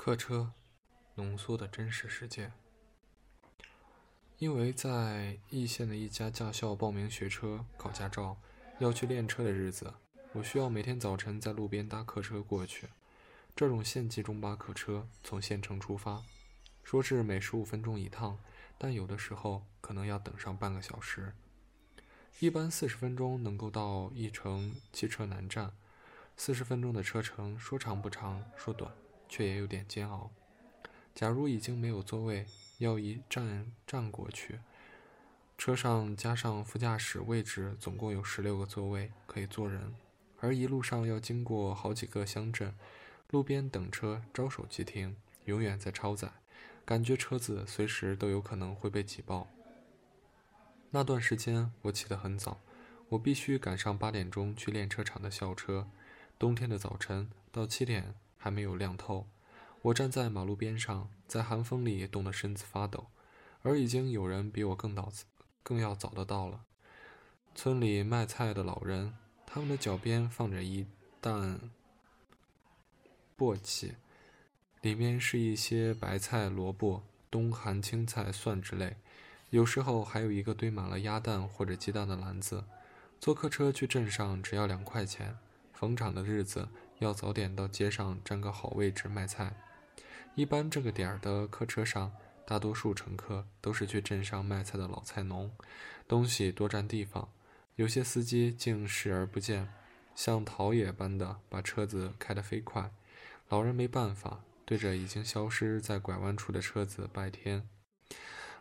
客车，浓缩的真实世界。因为在易县的一家驾校报名学车、考驾照，要去练车的日子，我需要每天早晨在路边搭客车过去。这种县级中巴客车从县城出发，说是每十五分钟一趟，但有的时候可能要等上半个小时。一般四十分钟能够到义城汽车南站。四十分钟的车程，说长不长，说短。却也有点煎熬。假如已经没有座位，要一站站过去，车上加上副驾驶位置，总共有十六个座位可以坐人。而一路上要经过好几个乡镇，路边等车招手即停，永远在超载，感觉车子随时都有可能会被挤爆。那段时间我起得很早，我必须赶上八点钟去练车场的校车。冬天的早晨到七点。还没有亮透，我站在马路边上，在寒风里冻得身子发抖，而已经有人比我更早、更要早的到了。村里卖菜的老人，他们的脚边放着一担簸箕，里面是一些白菜、萝卜、冬寒青菜、蒜之类，有时候还有一个堆满了鸭蛋或者鸡蛋的篮子。坐客车去镇上只要两块钱。逢场的日子。要早点到街上占个好位置卖菜。一般这个点儿的客车上，大多数乘客都是去镇上卖菜的老菜农，东西多占地方。有些司机竟视而不见，像逃也般的把车子开得飞快。老人没办法，对着已经消失在拐弯处的车子拜天，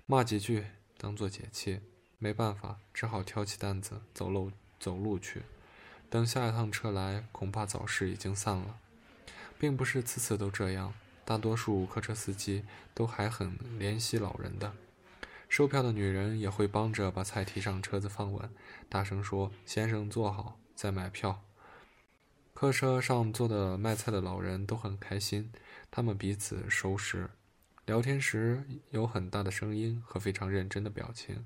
骂几句当做解气。没办法，只好挑起担子走路走路去。等下一趟车来，恐怕早市已经散了。并不是次次都这样，大多数客车司机都还很怜惜老人的。售票的女人也会帮着把菜提上车子放稳，大声说：“先生坐好，再买票。”客车上坐的卖菜的老人都很开心，他们彼此收拾，聊天时有很大的声音和非常认真的表情。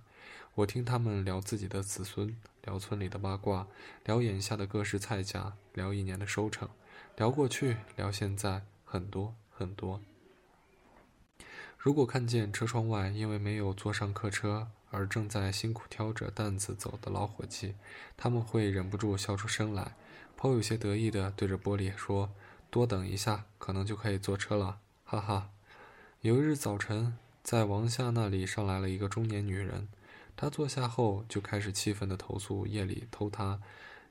我听他们聊自己的子孙，聊村里的八卦，聊眼下的各式菜价，聊一年的收成，聊过去，聊现在，很多很多。如果看见车窗外因为没有坐上客车而正在辛苦挑着担子走的老伙计，他们会忍不住笑出声来，颇有些得意地对着玻璃说：“多等一下，可能就可以坐车了。”哈哈。有一日早晨，在王夏那里上来了一个中年女人。他坐下后就开始气愤地投诉夜里偷他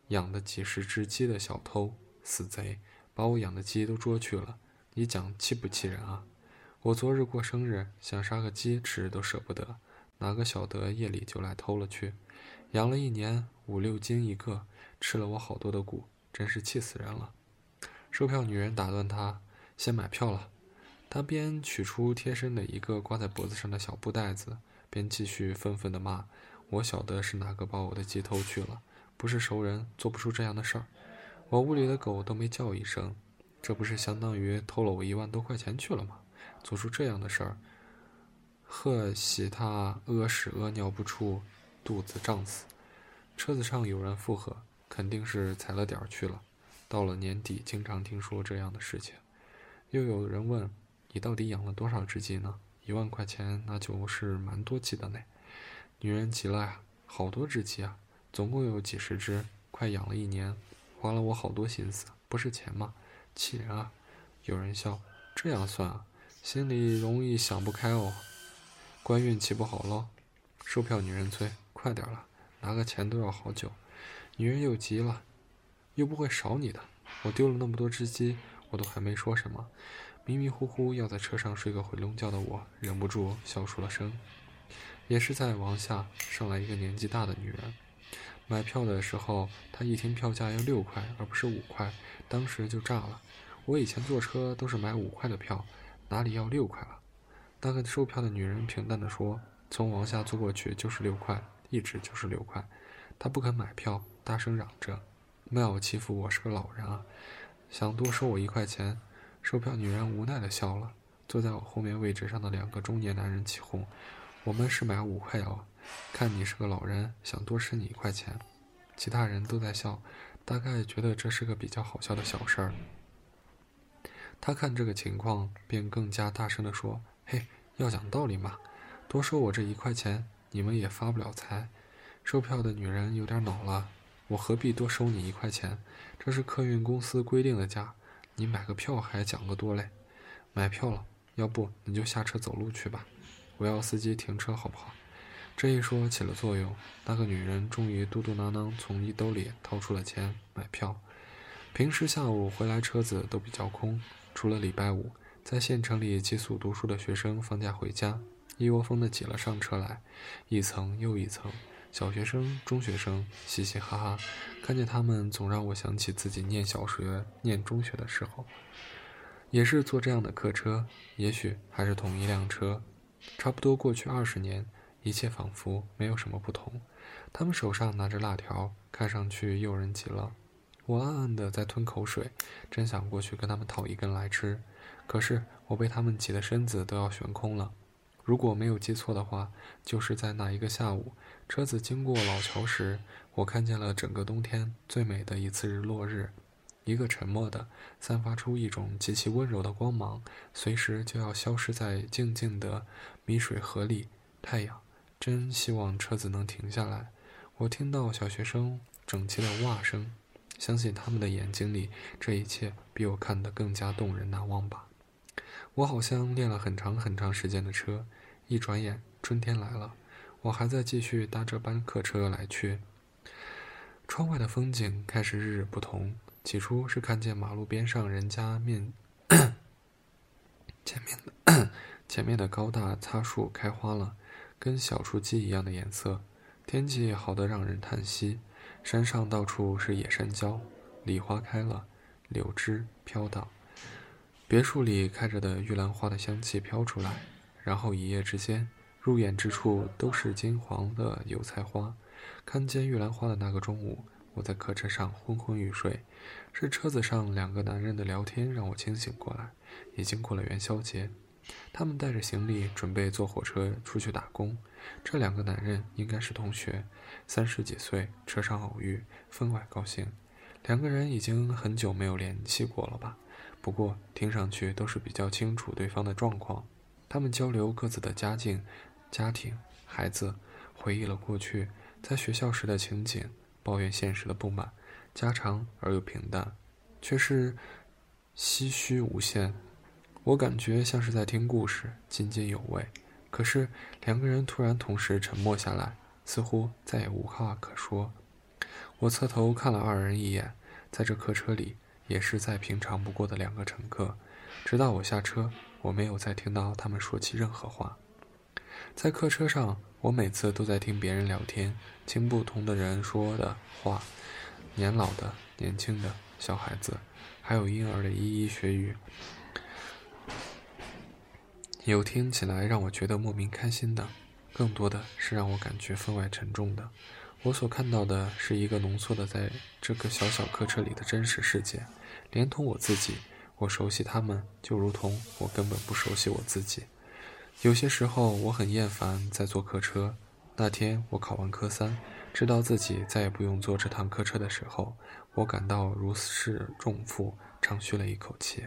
养的几十只鸡的小偷、死贼，把我养的鸡都捉去了。你讲气不气人啊？我昨日过生日，想杀个鸡吃都舍不得，哪个晓得夜里就来偷了去？养了一年，五六斤一个，吃了我好多的骨，真是气死人了。售票女人打断他：“先买票了。”他边取出贴身的一个挂在脖子上的小布袋子。便继续愤愤地骂：“我晓得是哪个把我的鸡偷去了，不是熟人做不出这样的事儿。我屋里的狗都没叫一声，这不是相当于偷了我一万多块钱去了吗？做出这样的事儿，贺喜他屙屎屙尿不出，肚子胀死。车子上有人附和，肯定是踩了点儿去了。到了年底，经常听说这样的事情。又有人问：你到底养了多少只鸡呢？”一万块钱，那就是蛮多鸡的呢。女人急了呀，好多只鸡啊，总共有几十只，快养了一年，花了我好多心思，不是钱吗？气人啊！有人笑，这样算啊，心里容易想不开哦。官运气不好喽？售票女人催，快点了，拿个钱都要好久。女人又急了，又不会少你的，我丢了那么多只鸡，我都还没说什么。迷迷糊糊要在车上睡个回笼觉的我，忍不住笑出了声。也是在王下上来一个年纪大的女人，买票的时候，她一听票价要六块而不是五块，当时就炸了。我以前坐车都是买五块的票，哪里要六块了？那个售票的女人平淡地说：“从王下坐过去就是六块，一直就是六块。”她不肯买票，大声嚷着：“莫要欺负我是个老人啊！想多收我一块钱。”售票女人无奈地笑了。坐在我后面位置上的两个中年男人起哄：“我们是买五块哦，看你是个老人，想多吃你一块钱。”其他人都在笑，大概觉得这是个比较好笑的小事儿。他看这个情况，便更加大声地说：“嘿，要讲道理嘛，多收我这一块钱，你们也发不了财。售票的女人有点恼了，我何必多收你一块钱？这是客运公司规定的价，你买个票还讲个多嘞？买票了，要不你就下车走路去吧，我要司机停车，好不好？”这一说起了作用，那个女人终于嘟嘟囔囔从衣兜里掏出了钱买票。平时下午回来车子都比较空，除了礼拜五，在县城里寄宿读书的学生放假回家，一窝蜂的挤了上车来，一层又一层，小学生、中学生嘻嘻哈哈，看见他们总让我想起自己念小学、念中学的时候，也是坐这样的客车，也许还是同一辆车，差不多过去二十年。一切仿佛没有什么不同。他们手上拿着辣条，看上去诱人极了。我暗暗的在吞口水，真想过去跟他们讨一根来吃。可是我被他们挤得身子都要悬空了。如果没有记错的话，就是在那一个下午，车子经过老桥时，我看见了整个冬天最美的一次日落日。一个沉默的，散发出一种极其温柔的光芒，随时就要消失在静静的米水河里。太阳。真希望车子能停下来。我听到小学生整齐的哇声，相信他们的眼睛里这一切比我看得更加动人难忘吧。我好像练了很长很长时间的车，一转眼春天来了，我还在继续搭这班客车来去。窗外的风景开始日日不同。起初是看见马路边上人家面前面的前面的高大擦树开花了。跟小雏鸡一样的颜色，天气好得让人叹息。山上到处是野山椒，梨花开了，柳枝飘荡。别墅里开着的玉兰花的香气飘出来，然后一夜之间，入眼之处都是金黄的油菜花。看见玉兰花的那个中午，我在客车上昏昏欲睡，是车子上两个男人的聊天让我清醒过来。已经过了元宵节。他们带着行李，准备坐火车出去打工。这两个男人应该是同学，三十几岁，车上偶遇，分外高兴。两个人已经很久没有联系过了吧？不过听上去都是比较清楚对方的状况。他们交流各自的家境、家庭、孩子，回忆了过去在学校时的情景，抱怨现实的不满，家常而又平淡，却是唏嘘无限。我感觉像是在听故事，津津有味。可是两个人突然同时沉默下来，似乎再也无话可说。我侧头看了二人一眼，在这客车里，也是再平常不过的两个乘客。直到我下车，我没有再听到他们说起任何话。在客车上，我每次都在听别人聊天，听不同的人说的话，年老的、年轻的、小孩子，还有婴儿的咿咿学语。有听起来让我觉得莫名开心的，更多的是让我感觉分外沉重的。我所看到的是一个浓缩的在这个小小客车里的真实世界，连同我自己。我熟悉他们，就如同我根本不熟悉我自己。有些时候我很厌烦在坐客车。那天我考完科三，知道自己再也不用坐这趟客车的时候，我感到如释重负，长吁了一口气。